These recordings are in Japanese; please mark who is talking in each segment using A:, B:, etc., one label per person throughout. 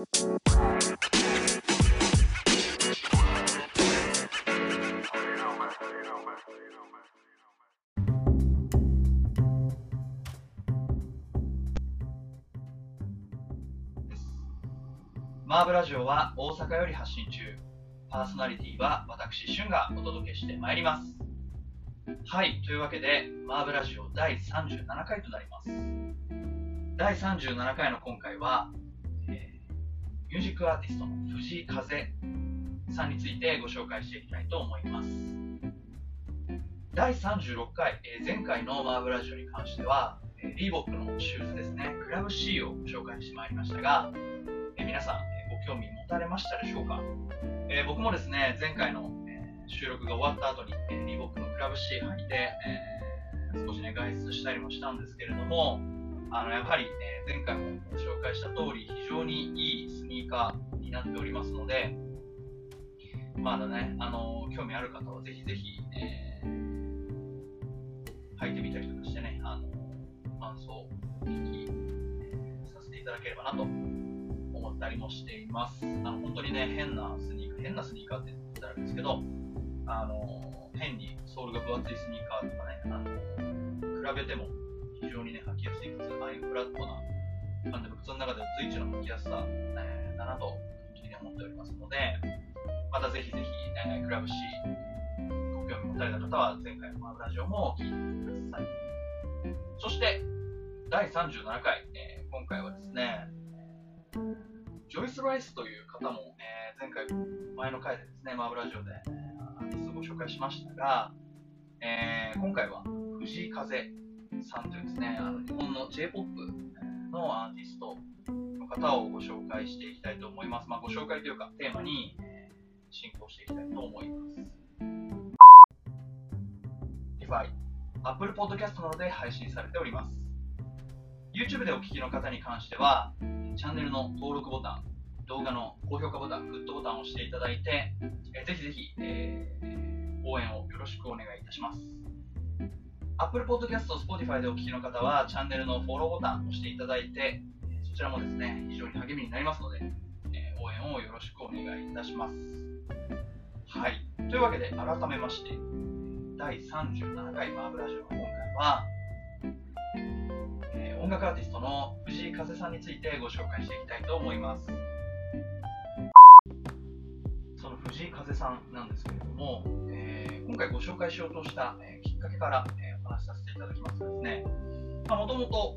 A: マーブラジオは大阪より発信中。パーソナリティは私、シュンがお届けしてまいります。はい、というわけで、マーブラジオ第37回となります。第37回の今回は、ミュージックアーティストの藤井風さんについてご紹介していきたいと思います。第36回、えー前回のマーブラジオに関しては、えーリーボックのシューズですね、クラブ C をご紹介してまいりましたが、えー皆さん、えご興味持たれましたでしょうか、え僕もですね、前回の、え収録が終わった後に、えリーボックのクラブ C 履いて、え少しね、外出したりもしたんですけれども、あのやはり、えー前回もご紹介した通り、非常にいいスニーカーになっておりますので、まだね、あの興味ある方はぜひぜひ、えー履いてみたりとかしてね、あの感想をお聞きさせていただければなと思ったりもしています。あの本当にね、変なスニーカー、変なスニーカーって言ったらあれですけど、あの変にソールが分厚いスニーカーとかね、あの比べても非常にね、履きやすい靴、ああいうフラットな感じの靴の中でも随一の履きやすさ、えーだなと本当に思っておりますので、またぜひぜひ、えークラブ C ご興味持たれた方は前回のマブラジオも聞いてください。そして、第37回、えー今回はですね、ジョイス・ライスという方も、えー前回、前の回でですね、マブラジオで、えーアーティストをご紹介しましたが、えー今回は藤井風さんというですね、あの日本の J-POP のアーティストの方をご紹介していきたいと思います。まあ、ご紹介というか、テーマに、進行していきたいと思います。Spotify、Apple Podcast などで配信されております。YouTube でお聞きの方に関しては、チャンネルの登録ボタン、動画の高評価ボタン、グッドボタンを押していただいて、えーぜひぜひ、えー応援をよろしくお願いいたします。Apple Podcast、Spotify でお聞きの方は、チャンネルのフォローボタンを押していただいて、そちらもですね、非常に励みになりますので、えー応援をよろしくお願いいたします。はい。というわけで、改めまして、第37回マーブラジオの今回は、えー音楽アーティストの藤井風さんについてご紹介していきたいと思います。その藤井風さんなんですけれども、えー今回ご紹介しようとした、えーきっかけから、え話しさせていただきますとですね、もともと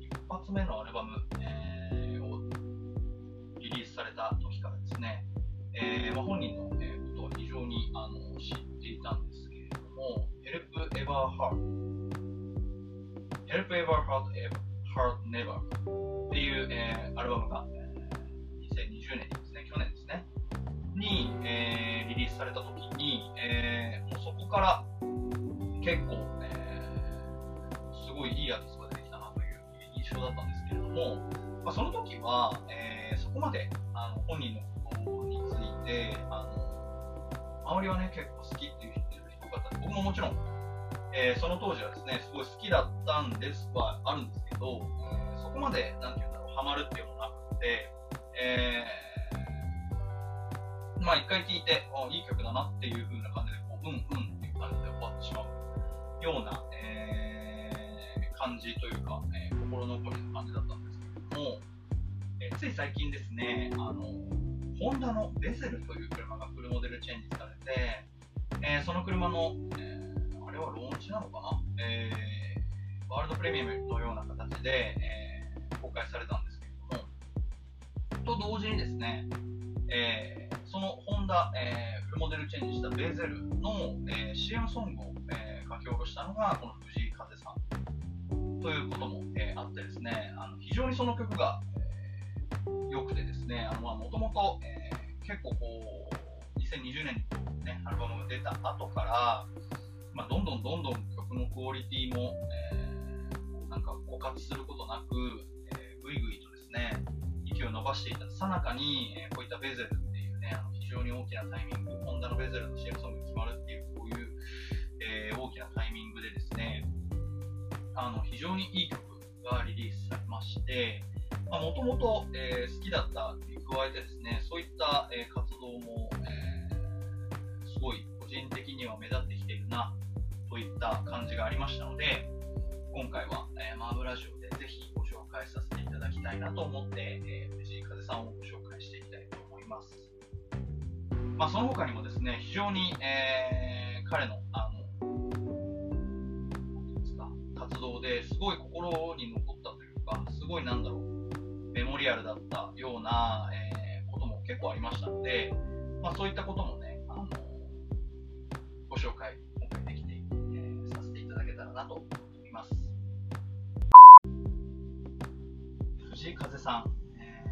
A: 一発目のアルバム、えーをリリースされた時からですね、えーまあ、本人の、えーことを非常にあの知っていたんですけれども、Help Ever Heart Help Ever Heart Heart Never っていう、えーアルバムが、えー2020年にですね、去年ですね、に、えーリリースされた時に、えーもうそこから結構、えーすごいいいアーティストが出てきたなという印象だったんですけれども、まあ、その時は、えーそこまであの本人のことについてあの周りはね結構好きっていう人人方僕ももちろん、えーその当時はですねすごい好きだったんですはあるんですけど、えそこまでなんていうんだろうハマるっていうのもなくて、えーまあ一回聴いていい曲だなっていう風な感じでこううんうんような、えー感じというか、えー心残りの感じだったんですけれども、えーつい最近ですね、あの、ホンダのベゼルという車がフルモデルチェンジされて、えその車の、えあれはローンチなのかな、えワールドプレミアムのような形で、え公開されたんですけれども、と同時にですね、えそのホンダ、えフルモデルチェンジしたベゼルの、えー CM ソングを、え書き下ろしたのがこの藤井風さん。ということも、えーあってですねあの非常にその曲が、えーくてですねもともと結構こう2020年に、ね、アルバムが出た後から、まあ、どんどんどんどん曲のクオリティも、えーなんか枯渇することなく、えーぐいぐいとですね勢いを伸ばしていたさなかに、えーこういったベゼルっていうねあの非常に大きなタイミングホンダのベゼルの CM ソングが決まるっていうこういう、えー大きなタイミングでですねあの非常にいい曲がリリースされまして、もともと好きだったに加えてですね、そういった、えー、活動も、えー、すごい個人的には目立ってきているなといった感じがありましたので、今回は、えー、マーブラジオでぜひご紹介させていただきたいなと思って、えー、藤井風さんをご紹介していきたいと思います。まあ、その他にもですね、非常に、えー、彼のあのすごい心に残ったというか、すごいなんだろう、メモリアルだったような、えー、ことも結構ありましたので、まあ、そういったこともね、あのご紹介、今回できて、えー、させていただけたらなと思います。藤井風さん、え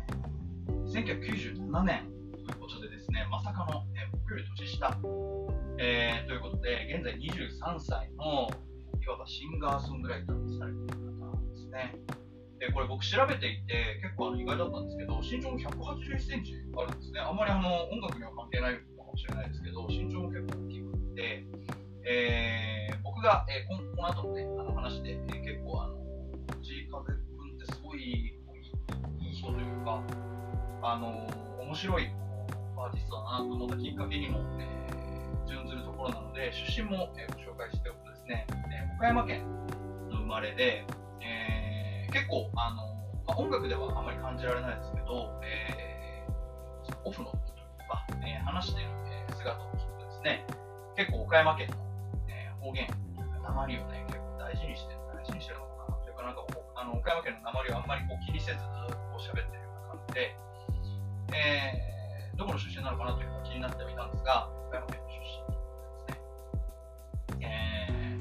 A: ー、1997年ということでですね、まさかの、えー、僕より年下、えー、ということで、現在23歳のいわばシンガーソングライターとされている方なんですね。で、これ僕調べていて結構あの意外だったんですけど、身長も181センチあるんですね。あんまりあの音楽には関係ないのかもしれないですけど、身長も結構大きくて、えー、僕が、えー、このこの後のね、あの話で、えー、結構あの、藤井風君ってすごいいい人というか、あの面白いアーティストだなと思ったきっかけにも、えー、準ずるところなので、出身も、えー、ご紹介しておくとですね、岡山県の生まれで、えー、結構あの、まあ、音楽ではあまり感じられないですけど、えー、オフの時というか、えー、話してる、え姿を聞くとですね、結構岡山県の、え方言、鉛をね、結構大事にして、大事にしてるのかなというか、なんかあの岡山県の鉛をあんまりこう気にせず、こう喋ってるような感じで、えー、どこの出身なのかなというのが気になってはいたんですが、岡山県の出身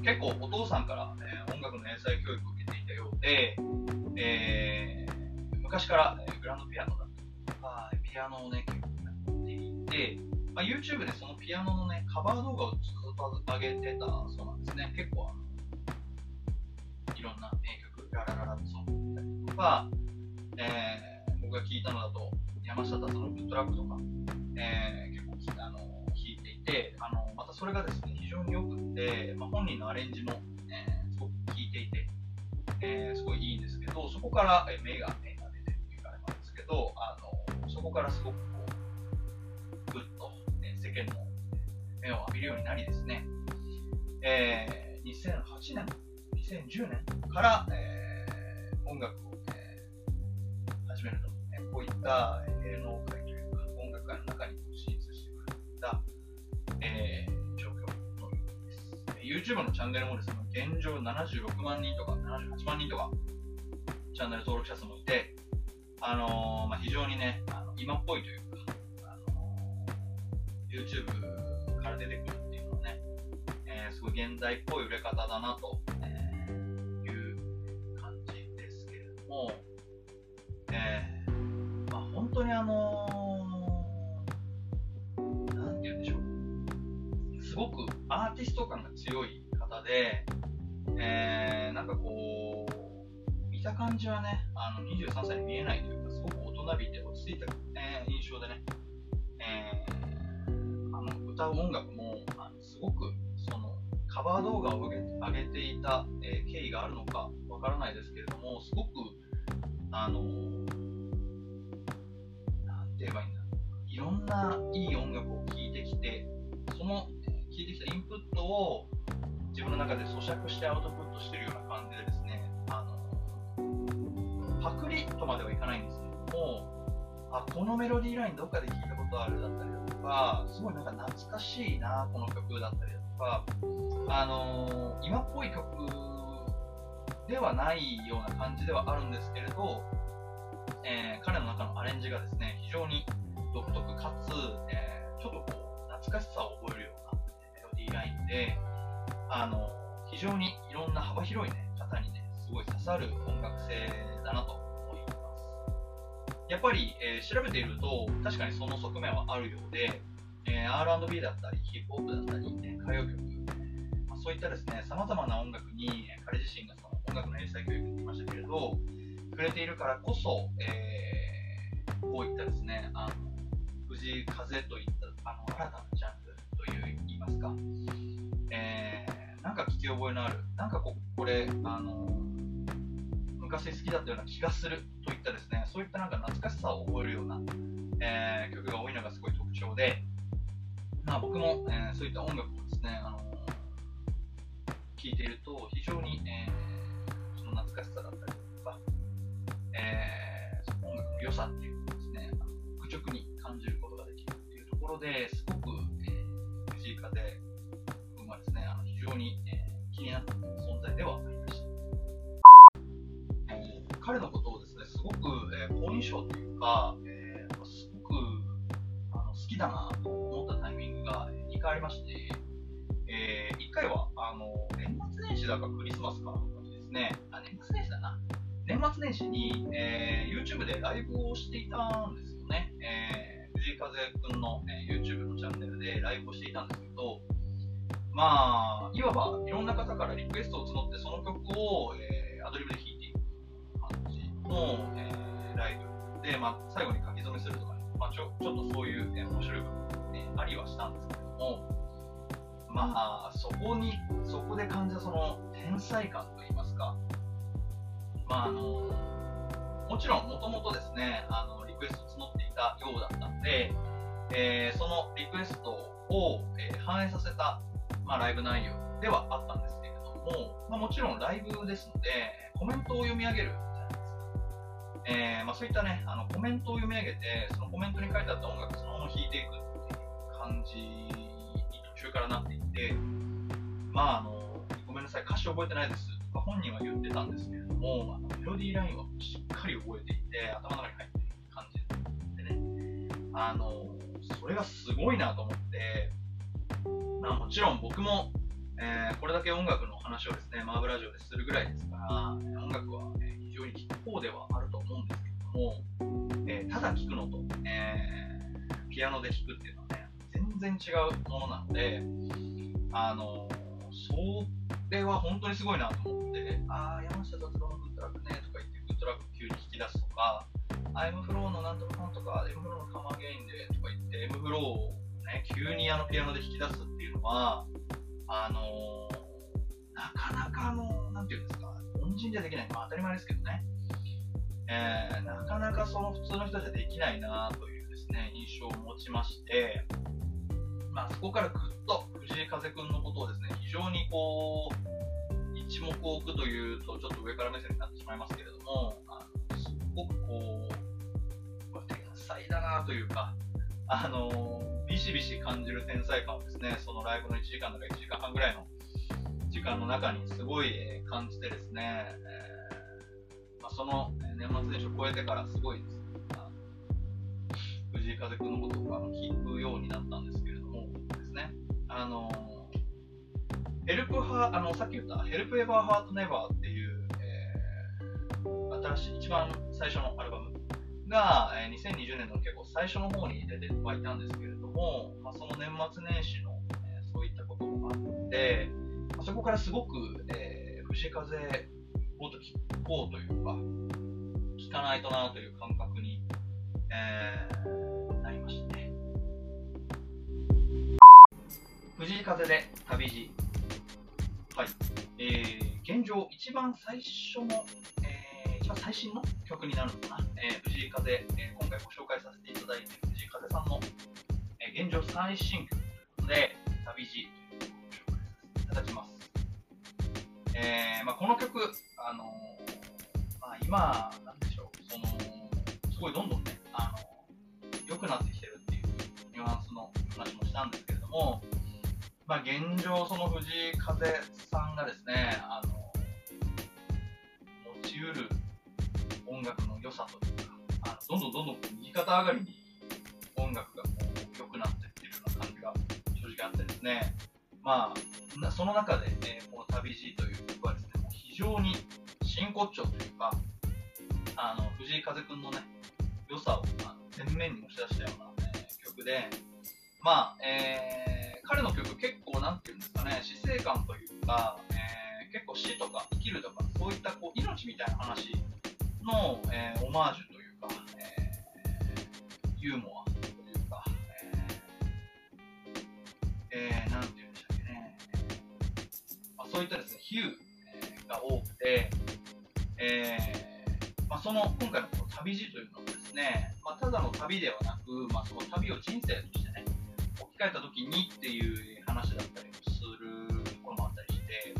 A: 結構お父さんから、ね、音楽の英才教育を受けていたようで、えー、昔から、えグランドピアノだったりとか、ピアノをね、結構やっていて、まあ、YouTube でそのピアノのね、カバー動画をずっと上げてたそうなんですね。結構あの、いろんな名曲、ララララッソングだったりとか、えー、僕が聞いたのだと、山下達郎のグッドラックとか、えー、結構あの弾いていて、あのまたそれがですね、非常によくって、まあ、本人のアレンジも、えー、すごく効いていて、えー、すごいいいんですけど、そこから、え目が、目が出てるっていうかあれなんですけど、あのそこからすごくこう、ぐっと、ね、世間の目を浴びるようになりですね、えー、2008年、2010年から、えー、音楽を、えー、始めると、ね、こういった芸能界 YouTube のチャンネルもですね、現状76万人とか78万人とか、チャンネル登録者数もいて、あのー、まあ、非常にね、あの今っぽいというか、あのー、YouTube から出てくるっていうのはね、えー、すごい現代っぽい売れ方だなと、ティスト感が強い方で、えー、なんかこう、見た感じはね、あの23歳に見えないというか、すごく大人びて落ち着いた、えー、印象でね、えー、あの歌う音楽もあのすごくそのカバー動画を上げていた、えー、経緯があるのかわからないですけれども、すごく、あのなんて言えばいいんだいろんないい音楽を聴いてきて、その聞いてきたインプットを自分の中で咀嚼してアウトプットしてるような感じでですね、あのパクリとまではいかないんですけども、あこのメロディーラインどっかで聞いたことあるだったりだとか、すごいなんか懐かしいな、この曲だったりだとか、あの今っぽい曲ではないような感じではあるんですけれど、えー、彼の中のアレンジがですね、非常に独特かつ、えー、ちょっとこう懐かしさを覚えるようラインで、あの、非常にいろんな幅広い、ね、方にね、すごい刺さる音楽性だなと思います。やっぱり、えー、調べていると、確かにその側面はあるようで、えー、R&B だったり、ヒップホップだったり、ね、歌謡曲、まあ、そういったですね、様々な音楽に、え彼自身がその音楽の英才教育に言いましたけれど、触れているからこそ、えー、こういったですね、あの、藤風といったあの新たなジャンルといいますか、えー、なんか聞き覚えのある、なんかここれ、あの昔好きだったような気がするといったですね、そういったなんか懐かしさを覚えるような、えー、曲が多いのがすごい特徴で、まあ、僕も、えー、そういった音楽をですね、あの聴いていると非常に、えー、その懐かしさだったりとか、えー、その音楽の良さっていうのをですね、愚直に感じることができるっていうところですごく、えー、藤井風君はで、常に、えー、気になった存在ではありました。えー、彼のことをですね、すごく、えー、好印象というか、えー、すごくあの好きだなと思ったタイミングが2回ありまして、えー、1回はあの年末年始だかクリスマスかの時ですね、あ年末年始だな、年末年始に、えー、YouTube でライブをしていたんですよね。えー、藤井風君の、えー、YouTube のチャンネルでライブをしていたんですけど、まあ、いわばいろんな方からリクエストを募って、その曲を、えー、アドリブで弾いていく感じの、えー、ライブで、まあ、最後に書き初めするとかね、まあ、ちょちょっとそういう、えー、面白い部分、ね、ありはしたんですけども、まあ、そこに、そこで感じたその天才感といいますか、まあ、あの、もちろん、もともとですね、あの、リクエストを募っていたようだったので、えー、そのリクエストを、えー、反映させた、まあ、ライブ内容ではあったんですけれども、まあ、もちろんライブですので、コメントを読み上げるじゃないですか。えー、まあ、そういったね、あのコメントを読み上げて、そのコメントに書いてあった音楽そのまま弾いていくっていう感じに途中からなっていて、まあ、あの、ごめんなさい、歌詞覚えてないです。とか本人は言ってたんですけれども、あのメロディーラインはしっかり覚えていて、頭の中に入っている感じでね、あの、それがすごいなと思って、まあ、もちろん僕も、えー、これだけ音楽の話をですね、マーブラジオでするぐらいですから、音楽は、え非常に聴く方ではあると思うんですけれども、えー、ただ聴くのと、えー、ピアノで弾くっていうのはね、全然違うものなので、あのそれは本当にすごいなと思って、ああ、山下達郎のグッドラックねとか言って、グッドラック急に引き出すとか、m-flo のなんとかなんとか、 m-flo の come again でとか言って、 m-flo をね、急にあのピアノで弾き出すっていうのは、あのなかなかあの、なんていうんですか、凡人じゃできない、まあ当たり前ですけどね、えー、なかなかその普通の人じゃできないなというですね、印象を持ちまして、まあそこからぐっと藤井風君のことをですね、非常にこう、一目置くというと、ちょっと上から目線になってしまいますけれども、あのすごくこう、天才だなというか、あのビシビシ感じる天才感をですね、そのライブの1時間とか1時間半ぐらいの時間の中にすごい感じてですね、えー、まあ、その年末年始を超えてからすごいです、ね、藤井風君のことをあの聞くようになったんですけれどもですね、あのヘルプハあのさっき言ったヘルプエバーハートネバーっていう、えー、新しい一番最初のアルバムが、え、2020年の結構最初の方に出てはいたんですけれども、まあ、その年末年始の、え、そういったこともあって、まあ、そこからすごく、えー、藤風をと聞こうというか、聞かないとなという感覚に、えー、なりましたね。藤井風で旅路。はい。えー、現状一番最初の、最新の曲になるのかな。えー、藤井風、えー、今回ご紹介させていただいている藤井風さんの、えー、現状最新曲ということで、旅路という曲をご紹介させていただきます。えーまあ、この曲、あのー、まあ、今、なんでしょう、その、すごいどんどんね、あのー、良くなってきてるっていうニュアンスの話もしたんですけれども、まあ、現状、その藤井風さんがですね、あの持ちうる音楽の良さというか、あのどんどんどんどん右肩上がりに音楽がこう良くなっていってるような感じが正直あってですね、まあ、その中で、ね、この旅路という曲はですね、非常に真骨頂というか、あの藤井風君のね、良さをあの前面に押し出したような、ね、曲で、まあ、えー、彼の曲結構なんていうんですかね、死生観というか、えー、結構死とか生きるとか、そういったこう命みたいな話の、えー、オマージュというか、えー、ユーモアというか、えー、えー、なんて言うんでしたっけね、まあ、そういったですね、比喩、えー、が多くて、えまあ、その今回のこの旅路というのはですね、まあ、ただの旅ではなく、まあ、その旅を人生としてね、置き換えた時にっていう話だったりもするところもあったりして、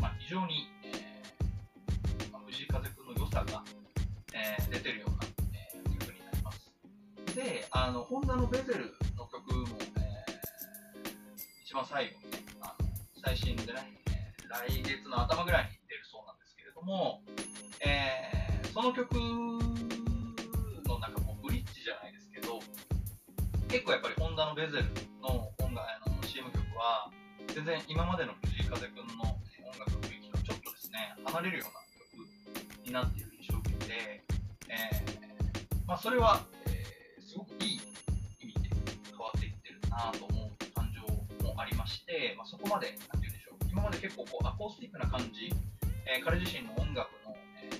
A: まあ、非常に、えーまあ、藤井風くんの良さが、えー、出てるような、えー、曲になります。で、あの、ホンダのベゼルの曲も、えー、一番最後にね、あの最新でね、えー、来月の頭ぐらいに出るそうなんですけれども、えー、その曲のなんかもブリッジじゃないですけど、結構やっぱりホンダのベゼルの音楽あの CM 曲は、全然今までの藤井風くんの音楽の雰囲気とちょっとですね、離れるような曲になっている印象を受けて、えー、まあ、それは、えー、すごくいい意味で変わっていってるなと思う感情もありまして、まあ、そこまで、なんて言うんでしょう、今まで結構こうアコースティックな感じ、えー、彼自身の音楽の、え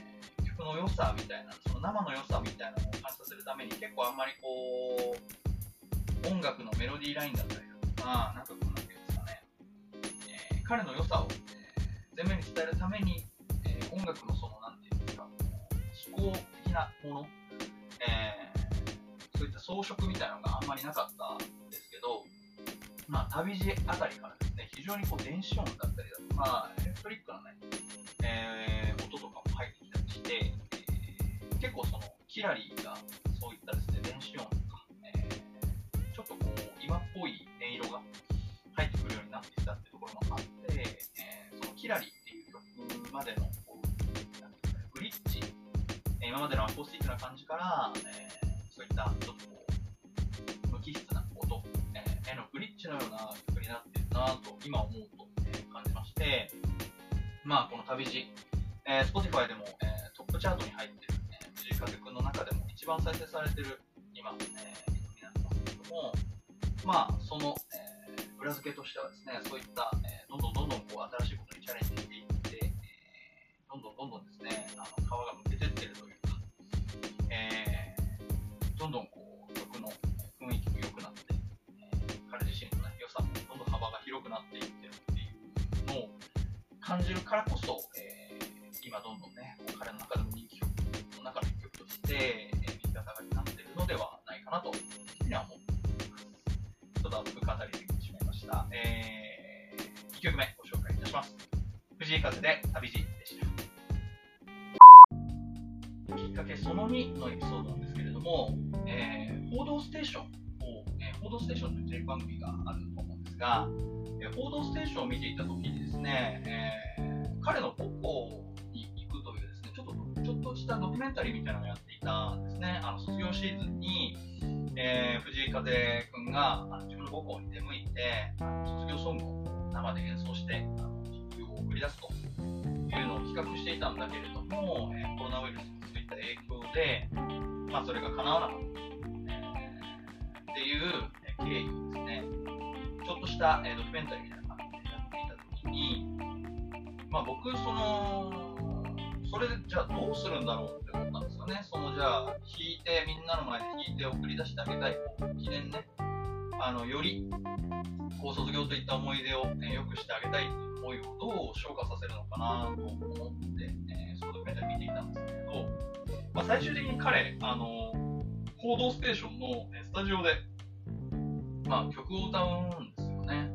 A: ー、曲の良さみたいな、その生の良さみたいなのを感じさせるために結構あんまりこう、音楽のメロディーラインだったりとか、なんかこう、なんていうんですかね、えー、彼の良さを、え前面に伝えるために、え音楽の工的なもの、えそういった装飾みたいなのがあんまりなかったんですけど、まあ、旅路あたりからですね、非常にこう電子音だったりだとか、エレクトリックなね、えー、音とかも入ってきたりして、えー、結構そのキラリーがそういったですね電子音今までのアコースティックな感じから、えそういったちょっとこう無機質な音、えー、のブリッジのような曲になってるなと今思うと、え感じまして、まあ、この旅路、えー、Spotify でも、えー、トップチャートに入ってる、えー、藤井風くんの中でも一番再生されてる今、えー、になってますけれども、まあ、その、えー、裏付けとしてはですね、そういった、えー、どんどんどんどんこう新しいことにチャレンジしていって、え、どんどんどんどんですね、あの皮がむ彼自身の、ね、良さもどんどん幅が広くなっていってるっていうのを感じるからこそ、えー、今どんどんね、彼の中でも人気曲の中の一曲として、えー、右肩上がりになってるのではないかなと、には思っています。ちょっと熱く語りすぎてしまいました。えー、2曲目ご紹介いたします。藤井風で旅路でした。きっかけその2のエピソードなんですけれども、えー、報道ステーション、報道ステーションというテレビ番組があると思うんですが、え報道ステーションを見ていた時にですね、えー、彼の母校に行くというですね、ちょっとちょっとしたドキュメンタリーみたいなのをやっていたんですね。あの卒業シーズンに、えー、藤井風君があの自分の母校に出向いて、卒業ソングを生で演奏して、あの卒業を送り出すというのを企画していたんだけれども、えー、コロナウイルスのそういた影響で、まあ、それが叶わなかった、っていう経緯ですね、ちょっとした、ドキュメンタリーみたいな感じでやっていた時に、まあ、僕、その、それでじゃあどうするんだろうって思ったんですよね。そのじゃあ、弾いて、みんなの前で弾いて送り出してあげたい、記念ね、あのよりこう卒業といった思い出を、ね、良くしてあげたいという思いをどう昇華させるのかなと思って、えー、そのドキュメンタリー見ていたんですけれど、まあ、最終的に彼、あの報道ステーションのスタジオで、まあ、曲を歌うんですよね。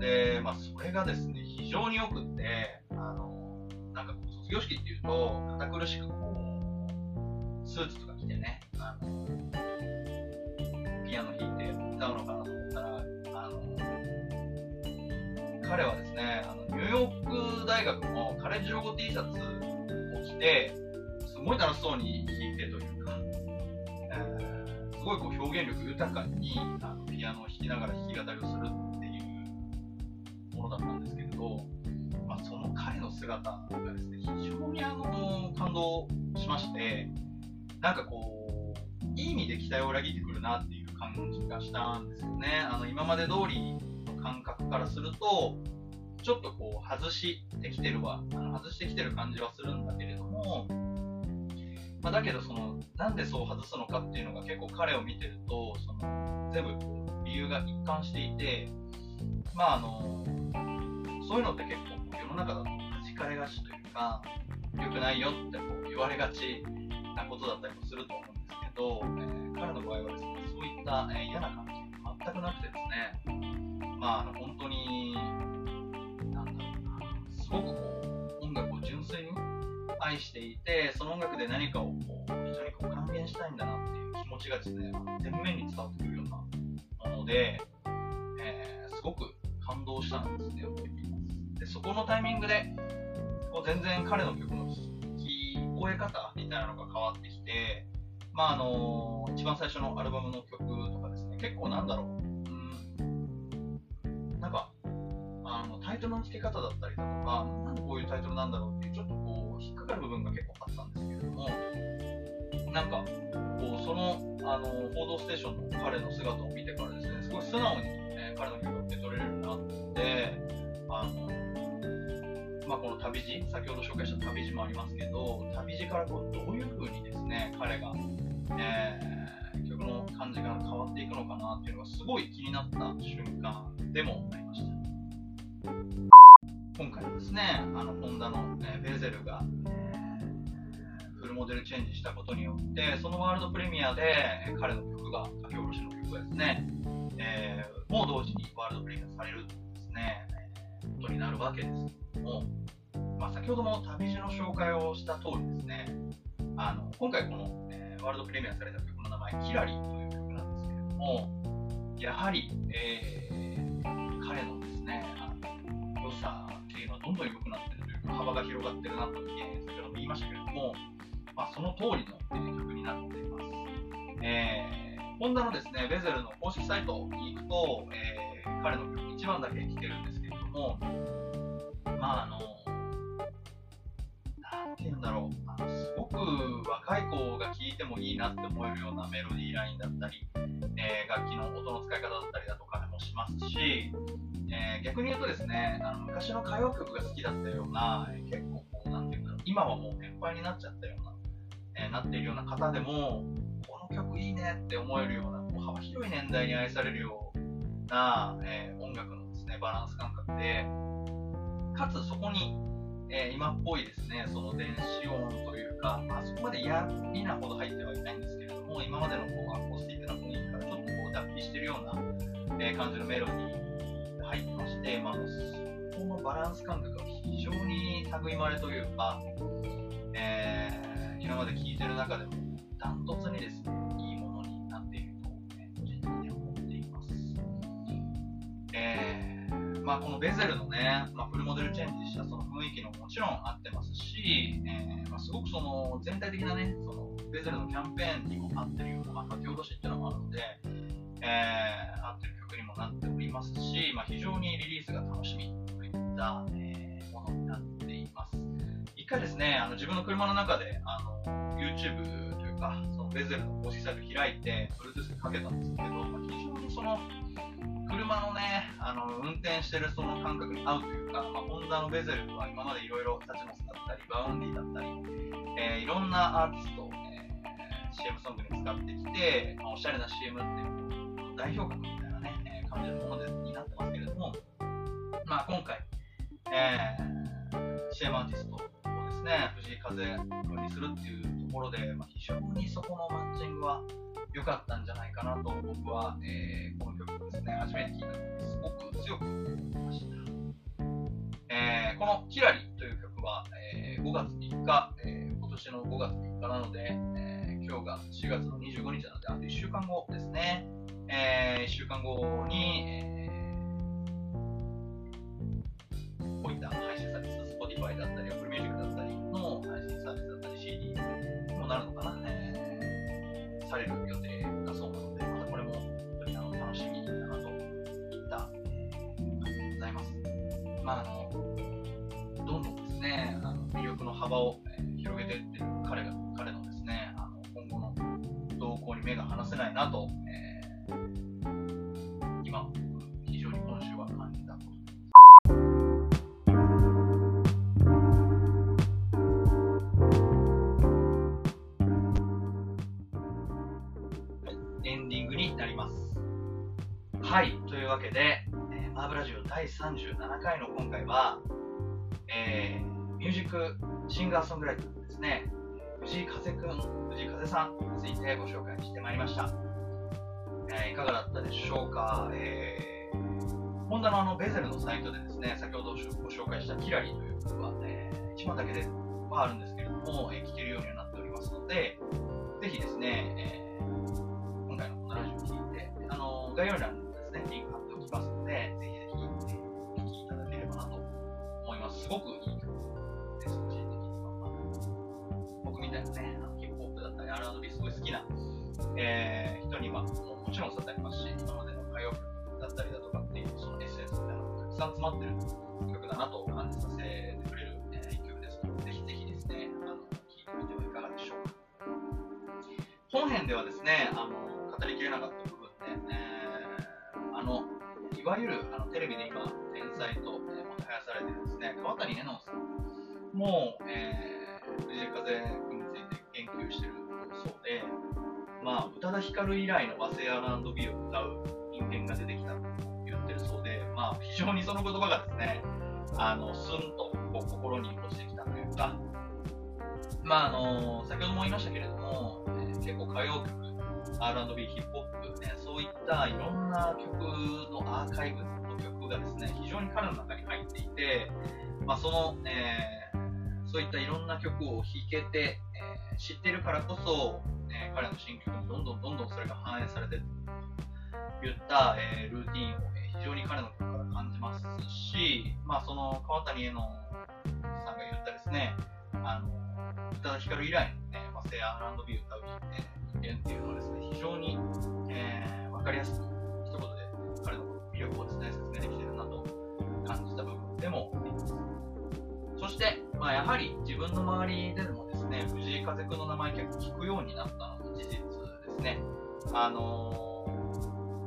A: で、まあ、それがですね、非常によくって、あの、なんかこう、卒業式っていうと、堅苦しくこう、スーツとか着てね、あの、ピアノ弾いて歌うのかなと思ったら、あの、彼はですね、あのニューヨーク大学のカレッジロゴ T シャツを着て、すごい楽しそうに弾いてというか、ごいこう表現力豊かにあのピアノを弾きながら弾き語りをするっていうものだったんですけれど、まあ、その彼の姿がですね、非常にあの感動しまして、なんかこう、いい意味で期待を裏切ってくるなっていう感じがしたんですよね。あの今まで通りの感覚からすると、ちょっとこう外してきてるわ、あの外してきてる感じはするんだけれども、まあ、だけどその、なんでそう外すのかっていうのが結構彼を見てると、その全部理由が一貫していて、まああの、そういうのって結構世の中だと弾かれがちというか、良くないよってこう言われがちなことだったりもすると思うんですけど、えー、彼の場合はですね、そういった、えー、嫌な感じ全くなくてですね、まあ、あの本当に、なんだろうな、すごくこう愛していて、その音楽で何かをこう人にこう還元したいんだなっていう気持ちがですね、前面に伝わってくるようなもので、えー、すごく感動したんですね、覚えています。でそこのタイミングで、こう全然彼の曲の聞こえ方みたいなのが変わってきて、まああの一番最初のアルバムの曲とかですね、結構なんだろう、うん、なんか、あのタイトルの付け方だったりだとか、なんでこういうタイトルなんだろうっていう、ちょっと、る部分が結構あったんですけれども、なんか、こうその、あの報道ステーションの彼の姿を見てからですね、すごい素直に、ね、彼の曲を受け取れるようになって、あのまあ、この旅路、先ほど紹介した旅路もありますけど、旅路からこうどういうふうにですね、彼が、えー、曲の感じが変わっていくのかなっていうのがすごい気になった瞬間でもありました。今回はですね、あのホンダの、えベーゼルが、モデルチェンジしたことによって、そのワールドプレミアで、彼の曲が、書き下ろしの曲がですね、えー、もう同時にワールドプレミアされるというですね、ことになるわけですけれども、まあ、先ほども旅路の紹介をした通りですね、あの今回この、えー、ワールドプレミアされた曲の名前、キラリという曲なんですけれども、やはり、えー、彼のですね、あの良さっていうのはどんどん良くなってるというか、幅が広がってるなと、えー、先ほども言いましたけれども、まあ、その通りの、えー、曲になっています。えー、ホンダのですね、ベゼルの公式サイトに行くと、えー、彼の曲1番だけ聴けるんですけれども、まああの、なんて言うんだろう、あのすごく若い子が聴いてもいいなって思えるようなメロディーラインだったり、えー、楽器の音の使い方だったりだとかもしますし、えー、逆に言うとですね、あの昔の歌謡曲が好きだったような、結構こう、なんて言うんだろう、今はもう年配になっちゃったような、なっているような方でも、この曲いいねって思えるような、こう幅広い年代に愛されるような、え音楽のですね、バランス感覚で、かつそこに、えー、今っぽいですね、その電子音というか、まあ、そこまで嫌なほど入ってはいないんですけれども、今までのこうアコースティックな雰囲気からちょっとこう脱皮してるような、えー、感じのメロディーが入ってまして、まあ、そこのバランス感覚が非常に類まれというか、えー、今まで聴いてる中でもダントツにですね、いいものになっていると、ね、個人的に思っています。えー、まあ、このベゼルのね、まあ、フルモデルチェンジしたその雰囲気のもちろん合ってますし、えー、まあ、すごくその全体的なね、そのベゼルのキャンペーンにも合ってるような、まあ、書き下ろしっていうのもあるので、えー、合ってる曲にもなっておりますし、まあ、非常にリリースが楽しみといった、え、ものになってます。一回ですね、あの自分の車の中であの YouTube というか、そのベゼルの公式サイト開いて、Bluetooth でかけたんですけど、まあ、非常にその車のね、あの運転してるその感覚に合うというか、まあ、ホンダのベゼルは今までいろいろ Suchmos だったり、 Vaundy だったり、えー、いろんなアーティストを、ね、CM ソングに使ってきて、まあ、おしゃれな CM っていう代表格みたいなね、えー、感じのものでになってますけれども、まあ、今回、えー、CM アーティストね、藤井風にするっていうところで、まあ、非常にそこのマッチングは良かったんじゃないかなと僕は、えー、この曲ですね、初めて聴いた時にすごく強く思いました。えー、この「キラリ」という曲は、えー、5月3日、えー、今年の5月3日なので、え今日が4月の25日なので、あと1週間後ですね。え1週間後に、えこういった配信サービス、Spotify だったり、Apple Music だったりの配信サービスだったり、CD にもなるのかな、えされる予定だそうなので、またこれも本当にあの楽しみだなといった、感じ、でございます。まあ、あのどんどんですね、あの魅力の幅を、けで、えー、マーブラジオ第37回の今回は、えー、ミュージックシンガーソングライターですね、藤井風くん、藤井風さんについてご紹介してまいりました。えー、いかがだったでしょうか、えー、ホンダのあのベゼルのサイトでですね、先ほどご紹介したキラリという曲は、えー、1番だけではあるんですけれども、えー、聴けるようになっておりますので、ぜひですね、えー、今回のこのラジオを聴いて、あの概要欄にだったり、R&B すごい好きな、えー、人にはももちろん刺さりますし、今までの歌謡曲だったりだとかっていう、そのエッセンスみたいなのがたくさん詰まってる曲だなと感じさせてくれる、えー、一曲ですので、ぜひぜひですね、あの聴いてみてはいかがでしょうか。本編ではですね、あの語りきれなかった部分で、えー、あのいわゆるあのテレビで今、天才と、えー、もてはやされてるですね、川谷絵音さんも、えー、藤井風君について研究してるそうで、まあ、宇多田ヒカル以来の和製 R&B を歌う人間が出てきたと言ってるそうで、まあ、非常にその言葉がですね、あのスンと心に落ちてきたというか、まああの先ほども言いましたけれども、えー、結構歌謡曲、R&B、ヒップホップ、ね、そういったいろんな曲のアーカイブの曲がですね、非常に彼の中に入っていて、まあ、その、えー、そういったいろんな曲を弾けて、えー、知ってるからこそ、え彼の新曲にどんどんどんどんそれが反映されているといった、えルーティンを、え非常に彼の曲から感じますし、まあ、その川谷絵音さんが言ったですね、あの宇多田ヒカル以来の、ね、まあ、セア R&B を歌う人間っていうのはですね、非常に、えー、分かりやすく、一言で彼の魅力をですね、説明できてるなと感じた部分でもあります。そして、まあ、やはり自分の周りでもですね、藤井風くんの名前結構聞くようになったのも事実ですね。あの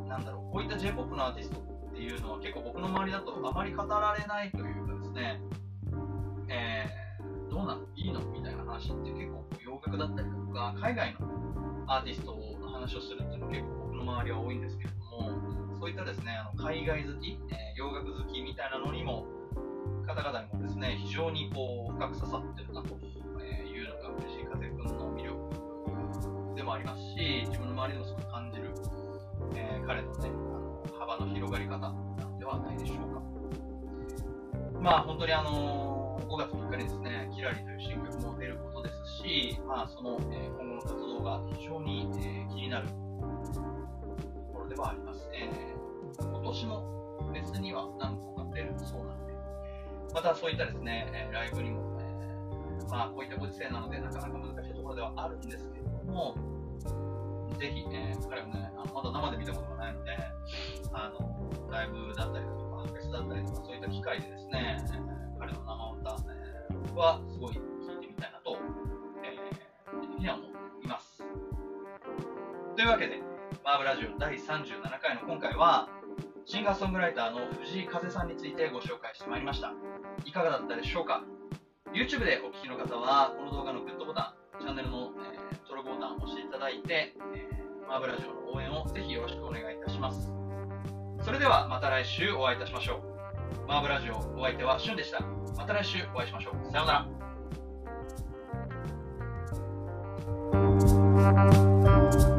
A: ー、なんだろう、こういった J-POP のアーティストっていうのは結構僕の周りだとあまり語られないというかですね、えー、どうなの？いいの？みたいな話って結構洋楽だったりとか、海外のアーティストの話をするっていうのは結構僕の周りは多いんですけれども、そういったですね、あの海外好き、えー、洋楽好きみたいなのにも、方々にもですね、非常にこう深く刺さってるなというのが藤井風くんの魅力でもありますし、自分の周りでもすごく感じる、えー、彼のね、あの幅の広がり方なんではないでしょうか。まあ本当にあの、5月3日にですね、キラリという新曲も出ることですし、まあその、えー、今後の活動が非常に、えー、気になるところではあります。えー、今年も別には何個か出るそうなので、またそういったですね、えライブにも、えまあこういったご時世なのでなかなか難しいところではあるんですけれども、ぜひ、え彼もね、あのまだ生で見たことがないので、あのライブだったりだとか、フェスだったりとか、そういった機会でですね、え彼の生歌、えはすごい聴いてみたいなと、えー、個人的には思っています。というわけで、マーブラジオ第37回の今回は、シンガーソングライターの藤井風さんについてご紹介してまいりました。いかがだったでしょうか ?YouTube でお聞きの方は、この動画のグッドボタン、チャンネルの、えー、登録ボタンを押していただいて、えー、マーブラジオの応援をぜひよろしくお願いいたします。それではまた来週お会いいたしましょう。マーブラジオお相手はしゅんでした。また来週お会いしましょう。さようなら。